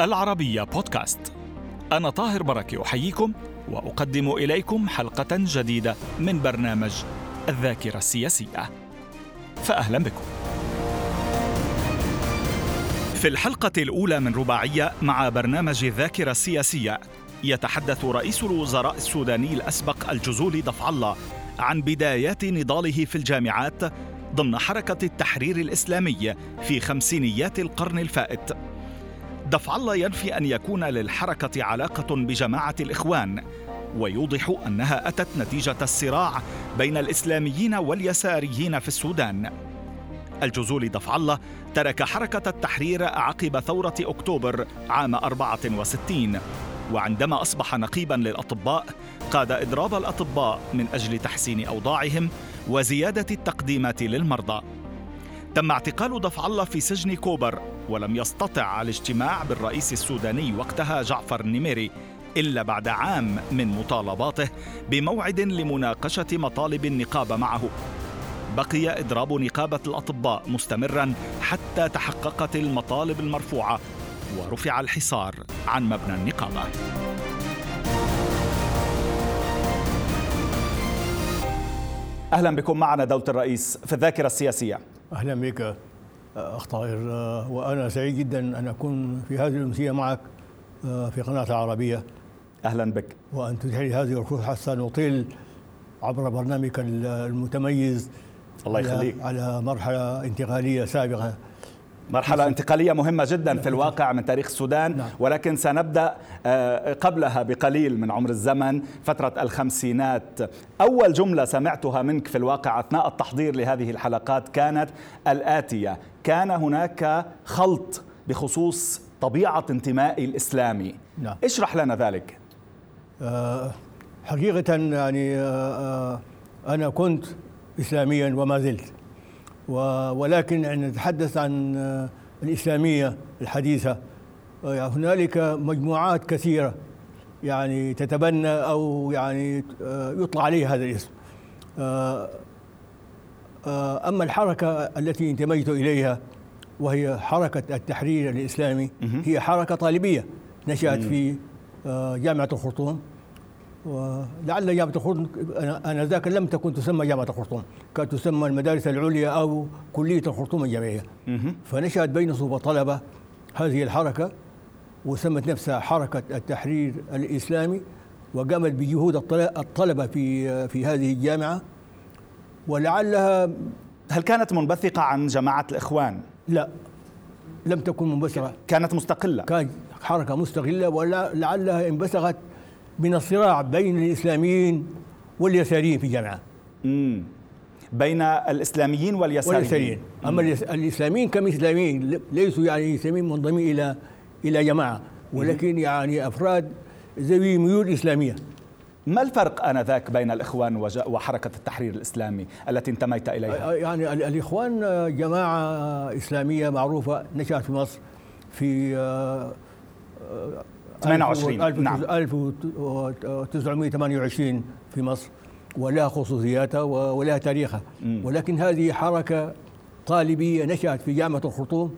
العربية بودكاست. أنا طاهر بركة أحييكم وأقدم إليكم حلقة جديدة من برنامج الذاكرة السياسية. فأهلا بكم. في الحلقة الأولى من رباعية مع برنامج الذاكرة السياسية يتحدث رئيس الوزراء السوداني الأسبق الجزول دفع الله عن بدايات نضاله في الجامعات ضمن حركة التحرير الإسلامي في خمسينيات القرن الفائت. دفع الله ينفي أن يكون للحركة علاقة بجماعة الإخوان. ويوضح أنها أتت نتيجة الصراع بين الإسلاميين واليساريين في السودان. الجزول دفع الله ترك حركة التحرير عقب ثورة أكتوبر عام 64 وعندما أصبح نقيبا للأطباء قاد إضراب الأطباء من أجل تحسين أوضاعهم وزيادة التقديمات للمرضى. تم اعتقال دفع الله في سجن كوبر ولم يستطع الاجتماع بالرئيس السوداني وقتها جعفر النميري إلا بعد عام من مطالباته بموعد لمناقشة مطالب النقابة معه. بقي إضراب نقابة الأطباء مستمرا حتى تحققت المطالب المرفوعة ورفع الحصار عن مبنى النقابة. أهلا بكم معنا دولة الرئيس في الذاكرة السياسية. أهلا بك. أخ طاهر وأنا سعيد جدا أن أكون في هذه الامسيه معك في قناة العربية. أهلا بك. تتيح لي هذه الفرصة حتى نطيل عبر برنامجك المتميز الله يخليك. على مرحلة انتقالية سابقة. مرحلة انتقالية مهمة جدا في الواقع من تاريخ السودان نعم. ولكن سنبدأ قبلها بقليل من عمر الزمن فترة الخمسينات. أول جملة سمعتها منك في الواقع أثناء التحضير لهذه الحلقات كانت الآتية. كان هناك خلط بخصوص طبيعة انتمائي الإسلامي. نعم. اشرح لنا ذلك. حقيقة يعني أنا كنت إسلاميا وما زلت. ولكن أن نتحدث عن الإسلامية الحديثة هنالك مجموعات كثيرة يعني تتبنى أو يعني يطلع عليها هذا الاسم. أما الحركة التي انتميت إليها وهي حركة التحرير الإسلامي هي حركة طالبية نشأت في جامعة الخرطوم. ولعل جامعة الخرطوم أنا ذاك لم تكن تسمى جامعة الخرطوم كانت تسمى المدارس العليا أو كلية الخرطوم الجامعية. فنشأت بين صوب طلبة هذه الحركة وسمت نفسها حركة التحرير الإسلامي وقامت بجهود الطلبة في في هذه الجامعة. ولعلها هل كانت منبثقة عن جماعة الإخوان؟ لا. لم تكن منبثقة. كانت مستقلة. كانت حركة مستقلة ولعلها انبثقت من الصراع بين الإسلاميين واليساريين في الجامعة مم. بين الإسلاميين واليساريين. واليساريين. أما الإسلاميين كمسلمين ليسوا يعني إسلاميين منضمين إلى إلى جماعة. ولكن يعني أفراد ذوي ميول إسلامية. ما الفرق آنذاك بين الإخوان وحركة التحرير الإسلامي التي انتميت إليها؟ يعني الإخوان جماعة إسلامية معروفة نشأت في مصر في 28 نعم. 1928 في مصر ولها خصوصياتها ولها تاريخها. ولكن هذه حركة طالبية نشأت في جامعة الخرطوم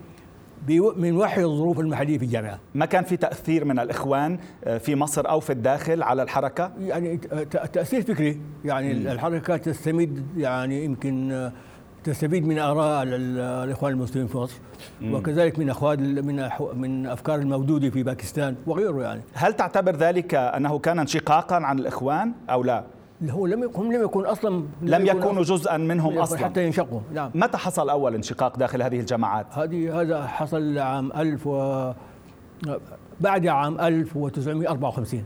من وحي الظروف المحلية في الجامعة ما كان في تأثير من الإخوان في مصر أو في الداخل على الحركة؟ يعني تأثير فكري يعني مم. الحركة تستمد يعني يمكن تستفيد من آراء الإخوان المسلمين في مصر. وكذلك من أخوان من من أفكار الموجودة في باكستان وغيره يعني هل تعتبر ذلك أنه كان انشقاقا عن الإخوان أو لا؟ هو لم هم لم يكون أصلا لم يكونوا جزءا منهم أصلا. حتى ينشقوا. نعم. متى حصل أول انشقاق داخل هذه الجماعات؟ هذه هذا حصل عام 1000 و بعد عام 1954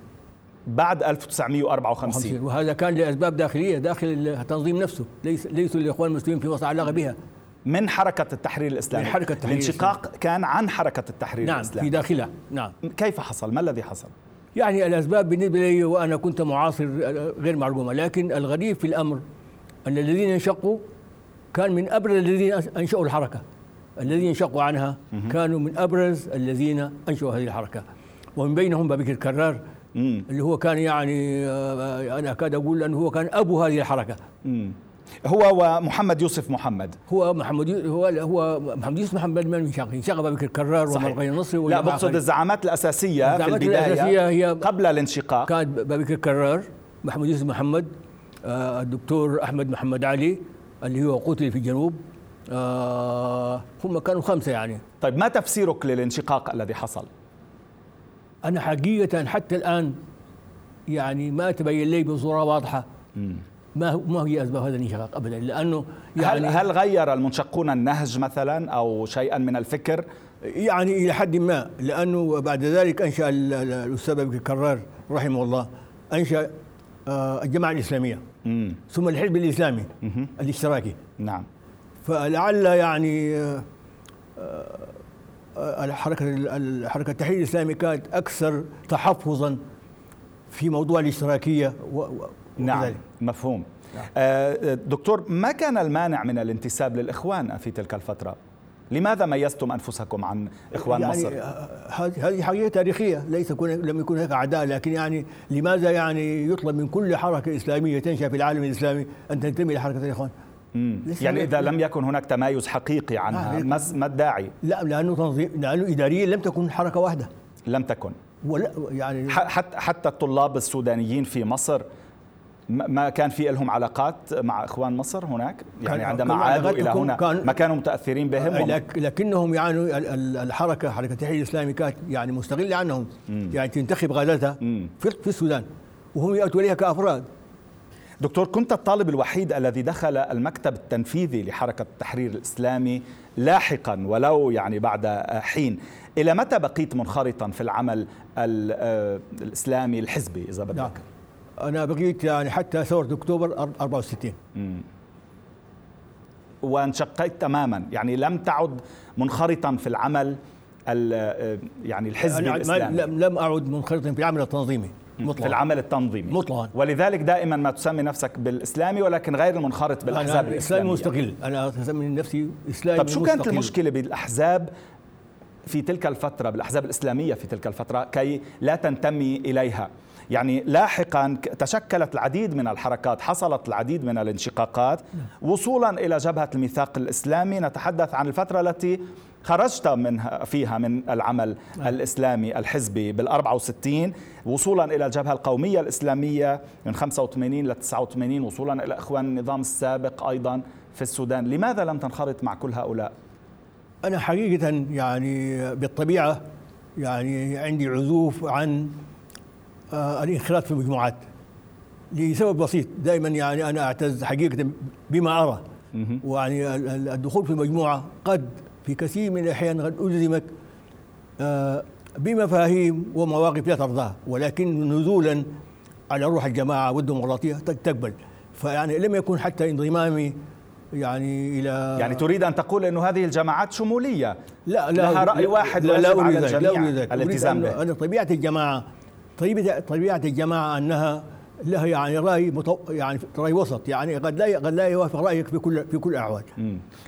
بعد 1954 وهذا كان لأسباب داخلية داخل التنظيم نفسه. ليس ليسوا الاخوان المسلمين في مصر علاقة بها. من حركة التحرير الإسلامي؟ من حركة التحرير الانشقاق الإسلامي. كان عن حركة التحرير نعم الإسلامي. في داخلها. نعم. كيف حصل؟ ما الذي حصل؟ يعني الأسباب بالنسبة لي وأنا كنت معاصر غير معلومة لكن الغريب في الأمر أن الذين انشقوا كان من أبرز الذين أنشأوا الحركة. الذين انشقوا عنها كانوا من أبرز الذين أنشأوا هذه الحركة. ومن بينهم بابكر كرار اللي هو كان يعني أنا أكاد أقول أنه هو كان أبو هذه الحركة. هو ومحمد يوسف محمد. هو محمد هو هو محمد يوسف محمد من انشاق انشاق بابكر الكرار ومرقين النصري لا بقصد الزعامات الأساسية الزعامات في البداية الأساسية هي قبل الانشقاق. كانت بابكر الكرار محمد يوسف محمد آه الدكتور أحمد محمد علي اللي هو قتل في الجنوب آه هم كانوا خمسة يعني. طيب ما تفسيرك للانشقاق الذي حصل؟ أنا حقيقة حتى الآن يعني ما تبين لي بصورة واضحة. ما ما هي أسباب هذا الانشقاق ابدا لأنه يعني هل, هل غير المنشقون النهج مثلا أو شيئا من الفكر؟ يعني إلى حد ما لأنه بعد ذلك أنشأ الأستاذ أبي كرار رحمه الله أنشأ آه، الجماعة الإسلامية مم. ثم الحزب الإسلامي مم. الاشتراكي نعم فلعل يعني آه، آه، الحركه الحركه التحرير الإسلامي كانت أكثر تحفظا في موضوع الاشتراكية و نعم. مفهوم نعم. آه دكتور ما كان المانع من الانتساب للإخوان في تلك الفترة؟ لماذا ميزتم أنفسكم عن إخوان يعني مصر؟ هذه حقيقة تاريخية ليس كون لم يكن هناك أعداء لكن يعني لماذا يعني يطلب من كل حركة إسلامية تنشأ في العالم الإسلامي أن تنتمي لحركه الإخوان؟ يعني إذا لم يكن هناك تمايز حقيقي عنها آه ما الداعي؟ لا لأنه تنظيم لأنه إداريا لم تكن حركة واحدة لم تكن ولا يعني حتى حتى الطلاب السودانيين في مصر ما كان في لهم علاقات مع إخوان مصر هناك؟ يعني عندما عادوا إلى هنا كان ما كانوا متأثرين بهم؟ لكنهم يعني الحركة حركة التحرير الإسلامي كانت يعني مستغلة عنهم. مم. يعني تنتخب غالتها في السودان وهم يأتوا إليها كأفراد. دكتور كنت الطالب الوحيد الذي دخل المكتب التنفيذي لحركة التحرير الإسلامي لاحقا ولو يعني بعد حين. إلى متى بقيت منخرطا في العمل آه، الإسلامي الحزبي إذا بدك؟ نعم. أنا بقيت يعني حتى ثورة أكتوبر 64 امم وانشقيت تماما. يعني لم تعد منخرطا في العمل يعني الحزبي يعني الإسلامي. لم لم أعد منخرطا في العمل التنظيمي مطلقا في العمل التنظيمي. مطلقا. ولذلك دائما ما تسمي نفسك بالإسلامي ولكن غير المنخرط بالأحزاب أنا الاسلامي مستقل. أنا أسمي نفسي إسلامي طيب شو مستقل. كانت المشكلة بالأحزاب في تلك الفترة بالأحزاب الإسلامية في تلك الفترة كي لا تنتمي إليها؟ يعني لاحقا تشكلت العديد من الحركات حصلت العديد من الانشقاقات. وصولا إلى جبهة الميثاق الإسلامي نتحدث عن الفترة التي خرجت منها فيها من العمل الإسلامي الحزبي بال 64 وصولا إلى الجبهة القومية الإسلامية من 85 ل 89 وصولا إلى إخوان النظام السابق أيضا في السودان، لماذا لم تنخرط مع كل هؤلاء؟ أنا حقيقة يعني بالطبيعة يعني عندي عزوف عن الانخراط في المجموعات لسبب بسيط. دائما يعني أنا أعتز حقيقة بما أرى. ويعني الدخول في المجموعة قد في كثير من الأحيان قد الزمك آه، بمفاهيم ومواقف لا ترضاها ولكن نزولا على روح الجماعة والديمقراطية تقبل فيعني لم يكن حتى انضمامي يعني إلى يعني تريد أن تقول إنه هذه الجماعات شمولية لا لا لها رأي واحد لا لا الجميع. لا الالتزام به. أنا طبيعة الجماعة طبيعه طبيعة الجماعة أنها لها يعني رأي مطو... يعني رأي وسط يعني قد لا قد لا يوافق رأيك في كل في كل الاحوال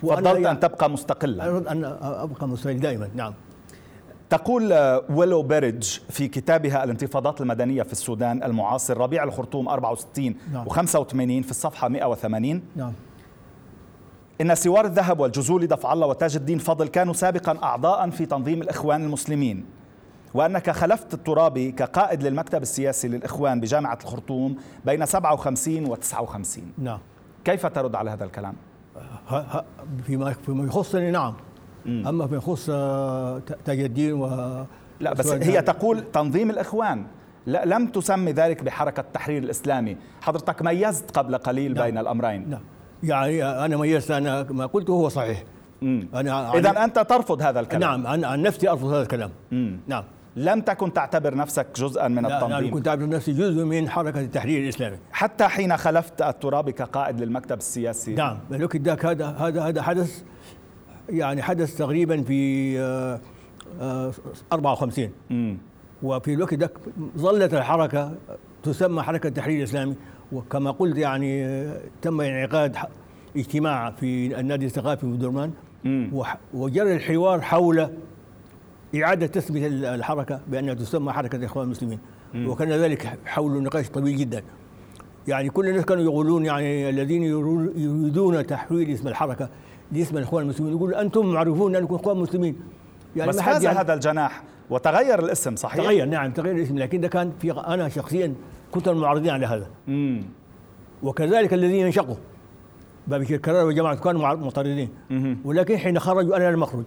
فضلت يعني ان تبقى مستقلا أن أبقى مستقل دائما نعم. تقول ويلو بيريدج في كتابها الانتفاضات المدنية في السودان المعاصر ربيع الخرطوم 64 نعم. و85 في الصفحة 180 نعم. إن سوار الذهب والجزول دفع الله وتاج الدين فضل كانوا سابقا أعضاء في تنظيم الإخوان المسلمين. وأنك خلفت الترابي كقائد للمكتب السياسي للإخوان بجامعة الخرطوم بين 57 و 59 نعم. كيف ترد على هذا الكلام؟ فيما فيما يخصني نعم. مم. أما فيما يخص آه، تاج الدين و لا بس هي تقول تنظيم الإخوان. لا لم تسمي ذلك بحركة التحرير الإسلامي. حضرتك ميزت قبل قليل نعم. بين الأمرين. نعم. يعني أنا ميزت أنا ما قلته هو صحيح. أنا إذا أنت ترفض هذا الكلام. نعم أنا عن نفسي أرفض هذا الكلام. مم. نعم. لم تكن تعتبر نفسك جزءا من لا التنظيم. لا كنت أعتبر نفسي جزء من حركة التحرير الإسلامي. حتى حين خلفت الترابي كقائد للمكتب السياسي. نعم الوقت ذاك هذا هذا هذا حدث يعني حدث تقريبا في 54 آه، آه، وفي الوقت ذاك ظلت الحركة تسمى حركة التحرير الإسلامي. وكما قلت يعني آه، تم انعقاد اجتماع في النادي الثقافي في درمان. وجرى الحوار حول إعادة تسمية الحركة بأنها تسمى حركة الإخوان المسلمين. وكان ذلك حول نقاش طويل جدا. يعني كل الناس كانوا يقولون يعني الذين يريدون تحويل اسم الحركة لاسم الاخوان المسلمين يقول أنتم معروفون أنكم إخوان مسلمين يعني بس فاز يعني هذا الجناح. وتغير الاسم صحيح؟ تغير نعم تغير الاسم. لكن ده كان في أنا شخصيا كنت المعارضين على هذا. مم. وكذلك الذين انشقوا. بابكر كرار وجماعة كانوا معترضين. ولكن حين خرجوا أنا لم أخرج.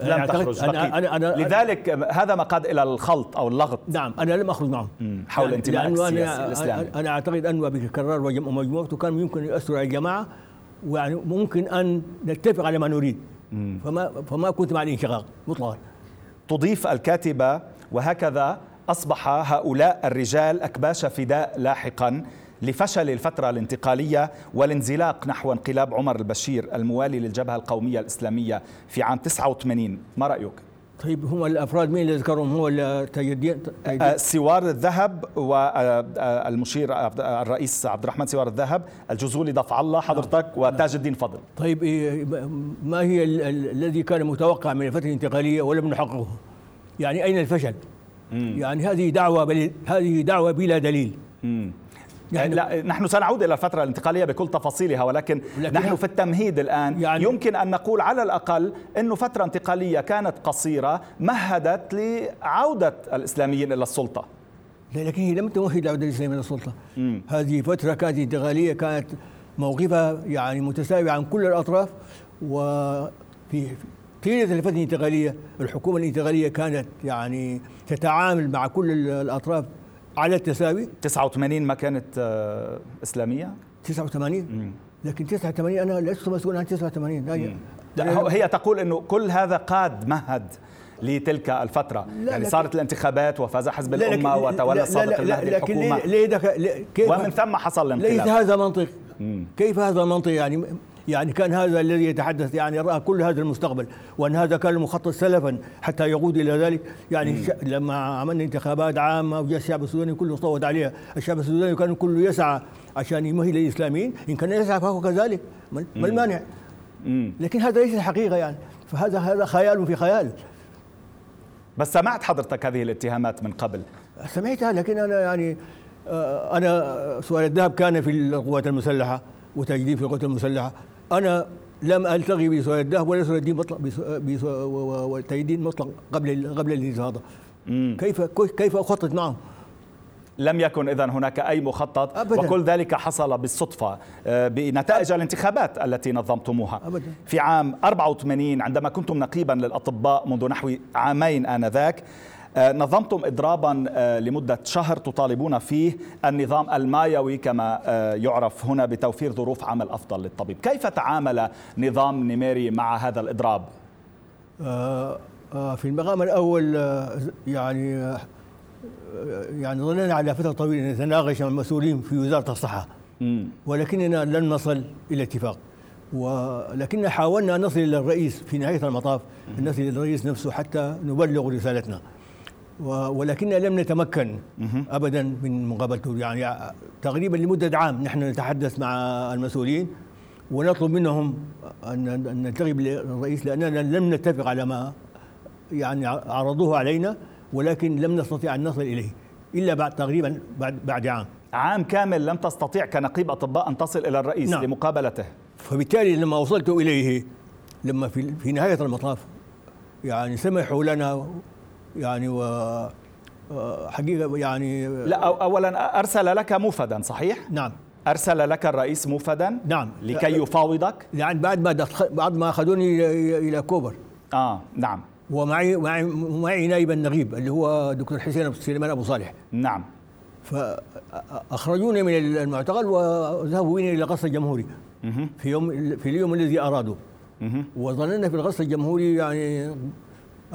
لم يعني تخرج أنا, أنا, أنا لذلك هذا ما قاد إلى الخلط أو اللغط. نعم أنا لم أخرج معهم حول يعني انتمائك السياسي الإسلامي. أنا أعتقد أن أبي كرار ومجموعته كان يمكن أن يؤثروا على الجماعة ويعني ممكن أن نتفق على ما نريد. فما فما كنت مع الانشقاق مطلقا. تضيف الكاتبة وهكذا أصبح هؤلاء الرجال أكباش فداء لاحقا. لفشل الفترة الانتقالية والانزلاق نحو انقلاب عمر البشير الموالي للجبهة القومية الإسلامية في عام 89 ما رأيك؟ طيب هم الأفراد مين اللي ذكرهم؟ هو التجديد آه، سوار الذهب والمشير آه، آه، الرئيس عبد الرحمن سوار الذهب الجزولي دفع الله حضرتك وتاج الدين فضل. طيب إيه، ما هي الذي كان متوقع من الفترة الانتقالية ولم نحققه؟ يعني أين الفشل؟ مم. يعني هذه دعوة هذه دعوة بلا دليل. مم. يعني لا نحن سنعود إلى الفترة الانتقالية بكل تفاصيلها ولكن نحن في التمهيد الآن. يعني يمكن أن نقول على الأقل إنه فترة انتقالية كانت قصيرة مهدت لعودة الإسلاميين إلى السلطة. لكن هي لم تمهد لعوده الإسلاميين إلى السلطة. مم. هذه فترة كانت انتقالية كانت موقفها يعني متساوي عن كل الأطراف وفي طيلة الفترة الانتقالية الحكومة الانتقالية كانت يعني تتعامل مع كل الأطراف على التساوي؟ 89 ما كانت آه، إسلامية. 89 لكن 89 أنا لست مسؤول عن 89 لا هي تقول إنه كل هذا قاد مهد لتلك الفترة. لا يعني صارت الانتخابات وفاز حزب الأمة وتولى صادق المهدي الحكومة. ليه ليه كيف ومن ثم حصل الانقلاب. ليس هذا منطق. كيف هذا منطق يعني؟ يعني كان هذا الذي يتحدث يعني رأى كل هذا المستقبل وأن هذا كان المخطط سلفا حتى يقود إلى ذلك. يعني مم. لما عملنا انتخابات عامة وجاء الشعب السوداني كله صوت عليها الشعب السوداني كان كله يسعى عشان يمهل الإسلاميين إن كان يسعى فهو كذلك. ما المانع. لكن هذا ليس الحقيقة يعني. فهذا هذا خيال في خيال. بس سمعت حضرتك هذه الاتهامات من قبل؟ سمعتها لكن أنا يعني آه، أنا سؤال الذهب كان في القوات المسلحة وتجديد في القوات المسلحة. أنا لم ألتغي بسؤال الذهب ولا الدين مطلق وتجديد مطلق قبل قبل الانتفاضة كيف كيف أخطط معهم؟ لم يكن اذا هناك أي مخطط أبداً. وكل ذلك حصل بالصدفة آه، بنتائج الانتخابات التي نظمتموها أبداً. في عام 84 عندما كنتم نقيبا للأطباء منذ نحو عامين آنذاك نظمتم إضرابا آه، لمدة شهر تطالبون فيه النظام المايوي كما آه، يعرف هنا بتوفير ظروف عمل أفضل للطبيب. كيف تعامل نظام نيميري مع هذا الإضراب؟ في المقام الأول يعني يعني ظننا على فترة طويلة نتناقش مع المسؤولين في وزارة الصحة. ولكننا لن نصل إلى اتفاق. ولكن حاولنا أن نصل إلى الرئيس في نهاية المطاف. نصل إلى الرئيس نفسه حتى نبلغ رسالتنا. ولكننا لم نتمكن ابدا من مقابلته يعني تقريبا لمدة عام نحن نتحدث مع المسؤولين ونطلب منهم ان نلتقي بالرئيس لأننا لم نتفق على ما يعني عرضوه علينا ولكن لم نستطيع أن نصل إليه إلا بعد تقريبا بعد بعد عام. عام كامل لم تستطيع كنقيب أطباء أن تصل إلى الرئيس نعم. لمقابلته. فبالتالي لما وصلت إليه لما في في نهاية المطاف يعني سمحوا لنا يعني و حقيقة يعني لا أولا أرسل لك مفدا صحيح؟ نعم. أرسل لك الرئيس مفدا نعم. لكي يفاوضك؟ يعني بعد ما بعد ما أخذوني إلى كوبر. آه نعم. ومعي معي معي نائب النقيب اللي هو دكتور حسين سليمان أبو صالح. نعم. فأخرجوني من المعتقل وذهبوا بني إلى قصر الجمهوري. في يوم في اليوم الذي أرادوا. وظننا في القصر الجمهوري يعني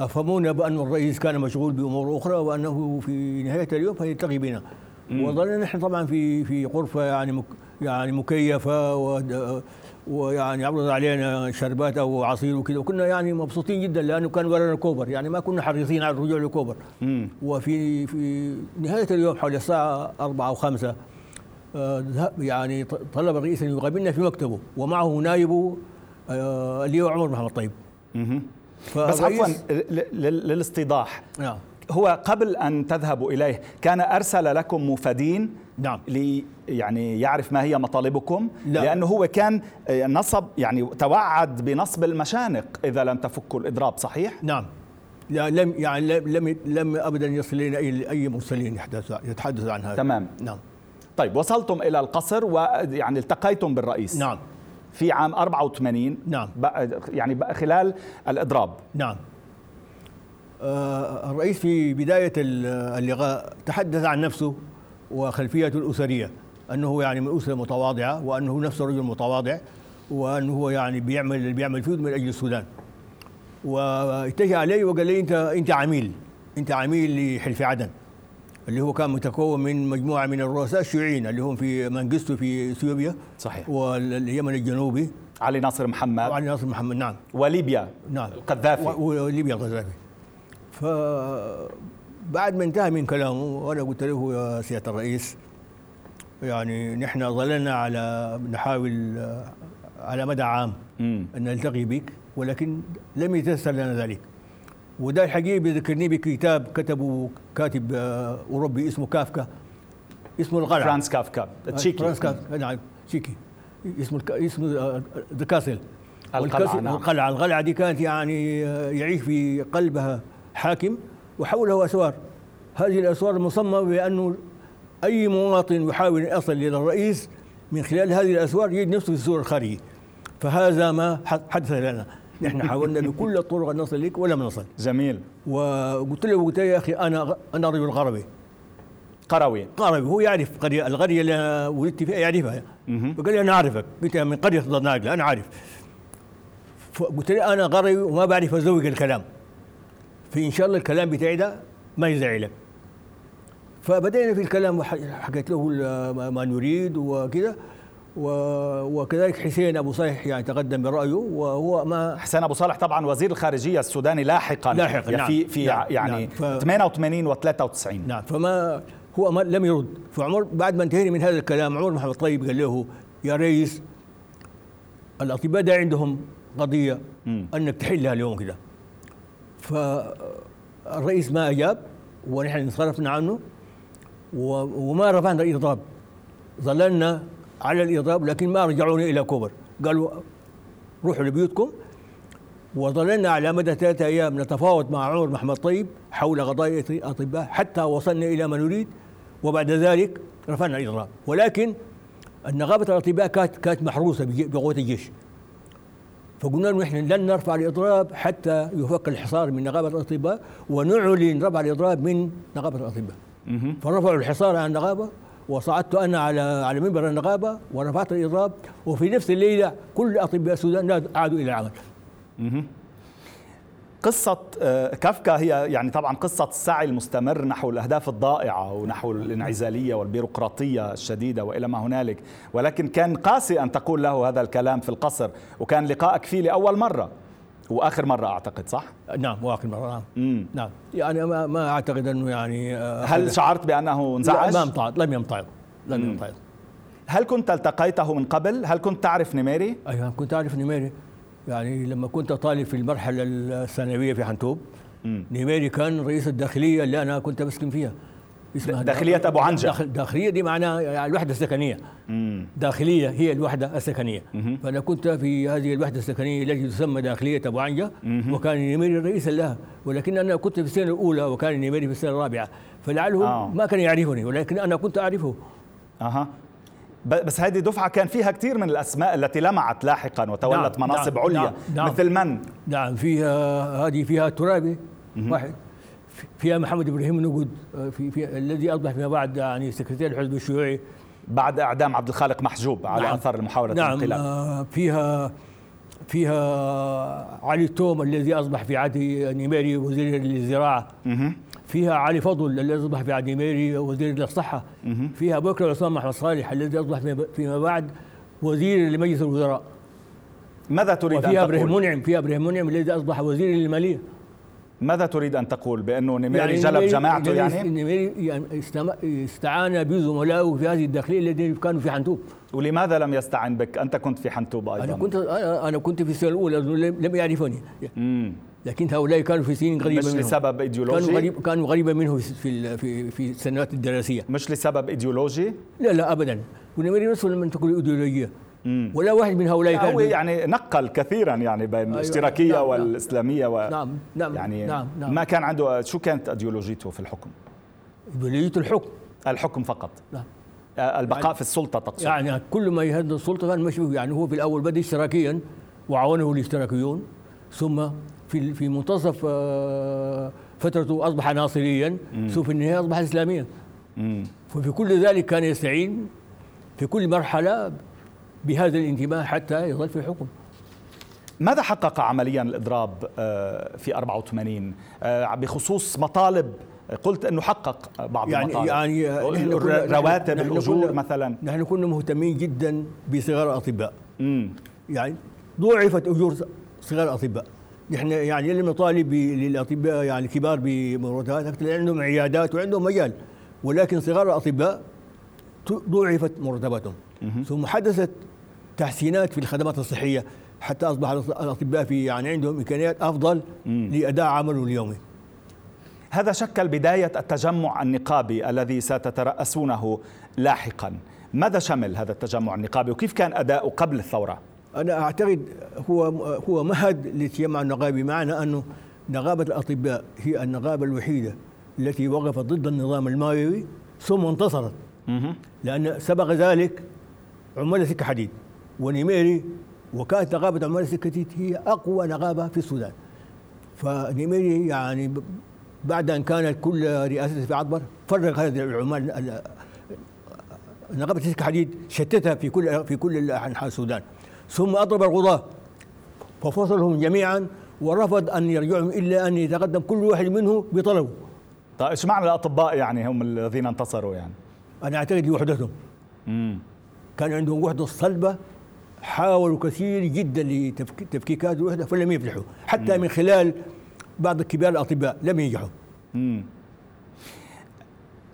أفهمونا بأن الرئيس كان مشغول بأمور أخرى وأنه في نهاية اليوم فيلتقي بنا. وظلنا نحن طبعا في في غرفة يعني مك يعني مكيفة ويعني عرض علينا شربات أو عصير وكذا. وكنا يعني مبسوطين جدا لأنه كان ورانا كوبر. يعني ما كنا حريصين على الرجوع لكوبر. وفي في نهاية اليوم حول الساعة أربعة أو خمسة آه، يعني طلب الرئيس أن يقابلنا في مكتبه. ومعه نائبه آه، اللي هو عمر محمد طيب. بس عفوا للاستيضاح. نعم. هو قبل أن تذهبوا إليه كان أرسل لكم مفادين نعم. لي يعني يعرف ما هي مطالبكم؟ لا. لأنه هو كان آه، نصب يعني توعد بنصب المشانق إذا لم تفكوا الإضراب صحيح؟ نعم. لا لم يعني لم لم, ابدا يصل الينا أي أي مرسلين يحدث يتحدثوا عن هذا. تمام. نعم. طيب وصلتم إلى القصر ويعني التقيتم بالرئيس. نعم. في عام 84 نعم. يعني بقى خلال الإضراب. نعم. آه، الرئيس في بداية اللقاء تحدث عن نفسه وخلفيته الأسرية أنه يعني من أسرة متواضعة وأنه نفسه رجل متواضع وأنه هو يعني بيعمل اللي بيعمل فيه من أجل السودان. واتجه علي وقال لي أنت أنت عميل. أنت عميل لحلف عدن. اللي هو كان متكون من مجموعة من الرؤساء الشيوعيين اللي هم في منجستو في إثيوبيا. صحيح. واليمن الجنوبي. علي ناصر محمد. وعلي ناصر محمد نعم. وليبيا. نعم. القذافي وليبيا القذافي فبعد ما انتهى من كلامه وأنا قلت له يا سيادة الرئيس يعني نحن ظللنا على نحاول آه، على مدى عام مم. أن نلتقي بك ولكن لم يتيسر لنا ذلك. وده الحقيقة بيذكرني بكتاب كتبه كاتب آه، أوروبي اسمه كافكا اسمه القلعه فرانس كافكا تشيكي. فرانس كافكا نعم تشيكي. اسمه الك... اسمه The Castle القلعة، نعم. القلعة القلعة دي كانت يعني آه، يعيش في قلبها حاكم وحوله أسوار. هذه الأسوار مصممة بأنه أي مواطن يحاول أن يصل إلى الرئيس من خلال هذه الأسوار يجد نفسه في السور الخارجي. فهذا ما حدث لنا. نحن حاولنا بكل الطرق أن نصل لك ولم نصل. جميل. وقلت له قلت له يا أخي أنا أنا رجل غربي. قروي. قربي هو يعرف قرية القرية اللي أنا ولدت فيها يعرفها. فقال لي أنا أعرفك. أنت من قرية ضناقلة أنا عارف فقلت له أنا قربي وما بعرف أزوج الكلام. فإن شاء الله الكلام بتاعي ده ما يزعلك فبدأنا في الكلام وحكيت له ما- نريد وكذا وكذلك حسين أبو صالح يعني تقدم برأيه وهو ما حسين أبو صالح طبعا وزير الخارجية السوداني لاحقا لاحقاً، نعم. في في نعم، يعني نعم. ف- 88 و 93 نعم فما هو ما لم يرد فعمر بعد ما انتهينا من هذا الكلام عمر محمد طيب قال له يا ريس الاطباء ده عندهم قضية مم. أنك تحلها اليوم كده فالرئيس ما أجاب ونحن انصرفنا عنه وما رفعنا الاضراب ظللنا على الاضراب لكن ما رجعونا إلى كوبر. قالوا روحوا لبيوتكم. وظللنا على مدى ثلاثة أيام نتفاوض مع عمر محمد طيب حول قضايا الأطباء حتى وصلنا إلى ما نريد وبعد ذلك رفعنا الإضراب. ولكن النقابة الأطباء كانت كانت محروسة بقوة الجيش. فقلنا لهم نحن لن نرفع الإضراب حتى يفك الحصار من نقابة الأطباء ونعلن رفع الإضراب من نقابة الأطباء. فرفعوا الحصار عن النقابة وصعدت أنا على على منبر النقابة ورفعت الإضراب وفي نفس الليلة كل أطباء السودان عادوا إلى العمل. قصة آه، كافكا هي يعني طبعا قصة السعي المستمر نحو الأهداف الضائعة ونحو الانعزالية والبيروقراطية الشديدة وإلى ما هنالك. ولكن كان قاسي أن تقول له هذا الكلام في القصر وكان لقائك فيه لأول مرة. وآخر مرة أعتقد صح؟ نعم وآخر مرة نعم مم. نعم يعني ما, ما أعتقد أنه يعني آه، هل شعرت بأنه انزعج؟ لا، ما امتعض لم يمتعض لم. يمتعض هل كنت التقيته من قبل؟ هل كنت تعرف نميري؟ أيوه كنت أعرف نيميري يعني لما كنت طالب في المرحلة الثانوية في حنتوب مم. نيميري كان رئيس الداخلية اللي أنا كنت بسكن فيها اسمها داخلية أبو عنجة. داخل داخلية دي معناها يعني الوحدة السكنية مم. داخلية هي الوحدة السكنية مهم. فأنا كنت في هذه الوحدة السكنية التي تسمى داخلية أبو عنجة وكان نيميري رئيسا لها ولكن أنا كنت في السنة الأولى وكان نيميري في السنة الرابعة فلعله آه. ما كان يعرفني ولكن أنا كنت أعرفه أها بس هذه دفعة كان فيها كثير من الأسماء التي لمعت لاحقا وتولت نعم، مناصب نعم، عليا نعم، نعم. مثل من؟ نعم فيها هذه فيها ترابي واحد فيها محمد إبراهيم نقود آه، في, في الذي أصبح فيما بعد يعني سكرتير الحزب الشيوعي. بعد إعدام عبد الخالق محجوب على نعم. أثر محاوله نعم الانقلاب. آه، فيها فيها علي التوم الذي أصبح في عهد نيميري وزير الزراعة. مهم. فيها علي فضل الذي أصبح في عهد نيميري وزير الصحة. فيها بكر عصام محمد صالح الذي أصبح فيما- بعد وزير لمجلس الوزراء. ماذا تريد وفيها إبراهيم؟ منعم فيها إبراهيم منعم الذي أصبح وزير للمالية. ماذا تريد أن تقول بانه نميري جلب نيميري- جماعته نيميري- يعني؟ نيميري يعني استعان بزملائه في هذه الداخلية الذين كانوا في حنتوب ولماذا لم يستعن بك؟ أنت كنت في حنتوب أيضا أنا كنت أنا كنت في السنة الأولى لم لم يعرفني مم. لكن هؤلاء كانوا في سنين قريبة مش منه. لسبب إيديولوجي كانوا قريب كانوا قريبة منه في في في السنوات الدراسية مش لسبب إيديولوجي لا لا ابدا ونميري نفسه لما تقول إيديولوجية ولا واحد من هؤلاء كان هو يعني نقل كثيرا يعني بين أيوة. الاشتراكية نعم والإسلامية و نعم نعم يعني نعم نعم. ما كان عنده شو كانت ايديولوجيته في الحكم؟ ايديولوجيه الحكم. الحكم فقط. نعم. البقاء يعني في السلطة تقصد. يعني كل ما يهدد السلطة كان مشبوه يعني هو في الأول بدأ اشتراكيا وعاونه الاشتراكيون. ثم في في منتصف فترته أصبح ناصريا. ثم في النهاية أصبح اسلاميا. ففي كل ذلك كان يستعين في كل مرحلة بهذا الانتماء حتى يظل في الحكم. ماذا حقق عمليا الإضراب في 84 بخصوص مطالب قلت أنه حقق بعض يعني المطالب. يعني رواتب الأجور مثلا. نحن كنا مهتمين جدا بصغار الاطباء يعني ضعفت أجور صغار الاطباء نحن يعني لم نطالب للأطباء يعني الكبار بمرتبات أكثر عندهم عيادات وعندهم مجال. ولكن صغار الاطباء ضعفت مرتباتهم ثم حدثت تحسينات في الخدمات الصحية حتى اصبح الأطباء في يعني عندهم إمكانيات أفضل لأداء عمله اليومي. هذا شكل بداية التجمع النقابي الذي ستترأسونه لاحقا. ماذا شمل هذا التجمع النقابي وكيف كان أداؤه قبل الثورة؟ أنا أعتقد هو هو مهد للتجمع النقابي معنى أنه نقابة الأطباء هي النقابة الوحيدة التي وقفت ضد النظام الماوي ثم انتصرت. لأن سبق ذلك عمال سكة حديد ونيميري وكانت نقابه عمال سكة حديد هي أقوى نقابه في السودان. فنيميري يعني بعد أن كانت كل رئاسته في عطبر فرق هذه العمال نقابه سكة حديد شتتها في كل في كل أنحاء السودان. ثم أضرب القضاة ففصلهم جميعا ورفض أن يرجعهم إلا أن يتقدم كل واحد منه بطلبه. طيب إيش معنى الأطباء يعني هم الذين انتصروا يعني؟ أنا أعتقد لوحدتهم. كان عندهم وحدة صلبة حاولوا كثير جدا لتفكيك هذه الوحدة فلم يفلحوا. حتى مم. من خلال بعض كبار الأطباء لم ينجحوا. امم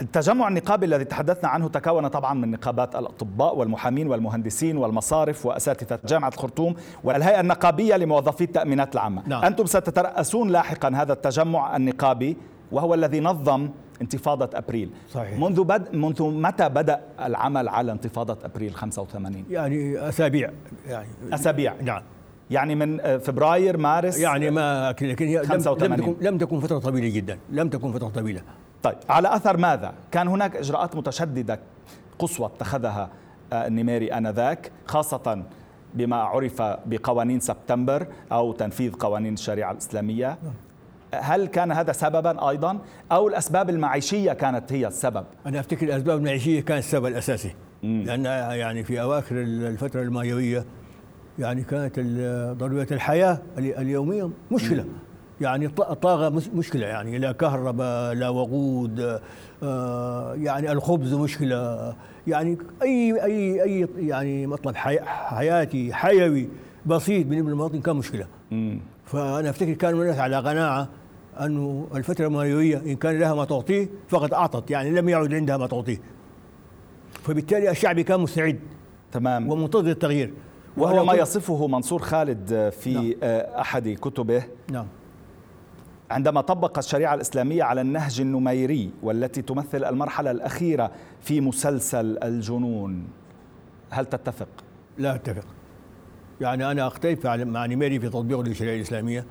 التجمع النقابي الذي تحدثنا عنه تكون طبعا من نقابات الأطباء والمحامين والمهندسين والمصارف وأساتذة جامعة الخرطوم والهيئة النقابية لموظفي التأمينات العامة. نعم. أنتم ستترأسون لاحقا هذا التجمع النقابي وهو الذي نظم انتفاضة أبريل. صحيح. منذ بد... منذ متى بدأ العمل على انتفاضة أبريل 85 يعني أسابيع. يعني أسابيع. نعم. يعني من فبراير مارس يعني ما لكن هي 85. لم تكن لم تكن فترة طويلة جدا. لم تكن فترة طويلة. طيب على أثر ماذا؟ كان هناك إجراءات متشددة قصوى اتخذها النميري آنذاك خاصة بما عرف بقوانين سبتمبر أو تنفيذ قوانين الشريعة الإسلامية. هل كان هذا سببا أيضا أو الأسباب المعيشية كانت هي السبب؟ أنا أفتكر الأسباب المعيشية كانت السبب الأساسي مم. لأن يعني في أواخر الفترة المايويه يعني كانت ضروريات الحياة اليومية مشكلة مم. يعني الطاقة مشكلة يعني لا كهرباء لا وقود آه يعني الخبز مشكلة يعني أي أي أي يعني مطلب حي حياتي حيوي بسيط بالنسبة للمواطن كان مشكلة. فأنا أفتكر كان الناس على قناعة أنه الفترة الماليوية إن كان لها ما تعطيه فقد أعطت يعني لم يعد عندها ما تعطيه. فبالتالي الشعب كان مستعد تمام. ومنتظر التغيير. وهو ما يصفه منصور خالد في نعم. أحد كتبه. نعم. عندما طبق الشريعة الإسلامية على النهج النميري والتي تمثل المرحلة الأخيرة في مسلسل الجنون هل تتفق؟ لا أتفق. يعني أنا أختلف مع نميري في تطبيقه للشريعة الإسلامية.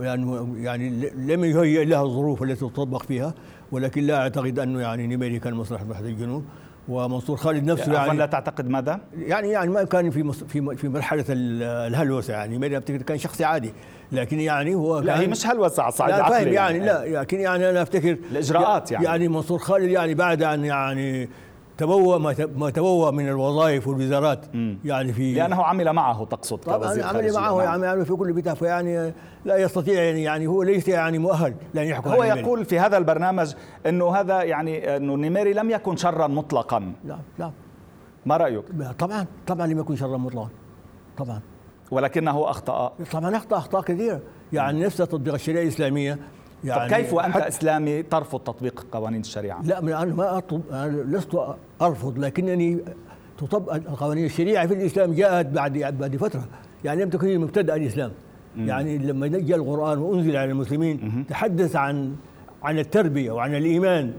يعني يعني لم يهيئ لها الظروف التي تطبق فيها ولكن لا أعتقد أنه يعني نميري كان مصلحه بحث الجنوب ومنصور خالد نفسه يعني لا تعتقد ماذا؟ يعني يعني ما كان في في في مرحلة الهلوسة يعني نميري افتكر كان شخص عادي لكن يعني هو لا هي مش هلوسة على الصعيد العقلي فاهم يعني, يعني لا لكن يعني أنا أفتكر الإجراءات يعني يعني منصور خالد يعني بعد أن يعني تبوأ ما تبوأ من الوظائف والوزارات يعني في لأنه عمل معه تقصد طبعا عمل معه يعني عمل في كل بتاع فيعني لا يستطيع يعني, يعني هو ليس يعني مؤهل لأن يحكم هو يقول في هذا البرنامج أنه هذا يعني أنه نيميري لم يكن شرا مطلقا. لا لا. ما رأيك؟ طبعا طبعا لم يكن شرا مطلقا. طبعا. ولكنه أخطأ. طبعا أخطأ أخطاء كثيرة. يعني نفس تطبيق الشريعة الإسلامية يعني طب كيف وأنت إسلامي ترفض تطبيق قوانين الشريعة؟ لا أنا ما اطلب أنا لست أرفض لكنني تطبق قوانين الشريعة في الإسلام جاءت بعد بعد فترة. يعني لم تكن مبتدا الإسلام. يعني لما جاء القرآن وأنزل على المسلمين تحدث عن عن التربية وعن الإيمان.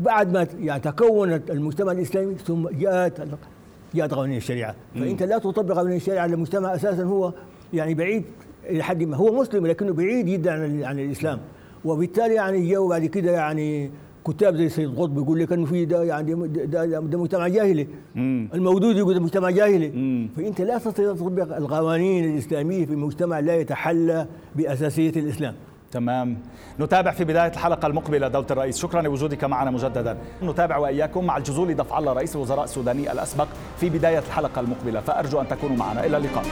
بعد ما يعني تكونت المجتمع الإسلامي ثم جاءت جاءت قوانين الشريعة. فأنت لا تطبق قوانين الشريعة على المجتمع أساسا. هو يعني بعيد إلى حد ما. هو مسلم لكنه بعيد جدا عن عن الإسلام. وبالتالي يعني جاءوا بعد كده يعني كتاب زي سيد قطب يقول لك انه في ده يعني ده, ده مجتمع جاهلي. المودود يقول ده مجتمع جاهلي. مم. فأنت لا تستطيع تطبق القوانين الإسلامية في مجتمع لا يتحلى بأساسية الإسلام. تمام. نتابع في بداية الحلقة المقبلة دولة الرئيس. شكرا لوجودك معنا مجددا. نتابع وإياكم مع الجزول دفع الله رئيس الوزراء السوداني الأسبق في بداية الحلقة المقبلة. فأرجو أن تكونوا معنا. إلى اللقاء.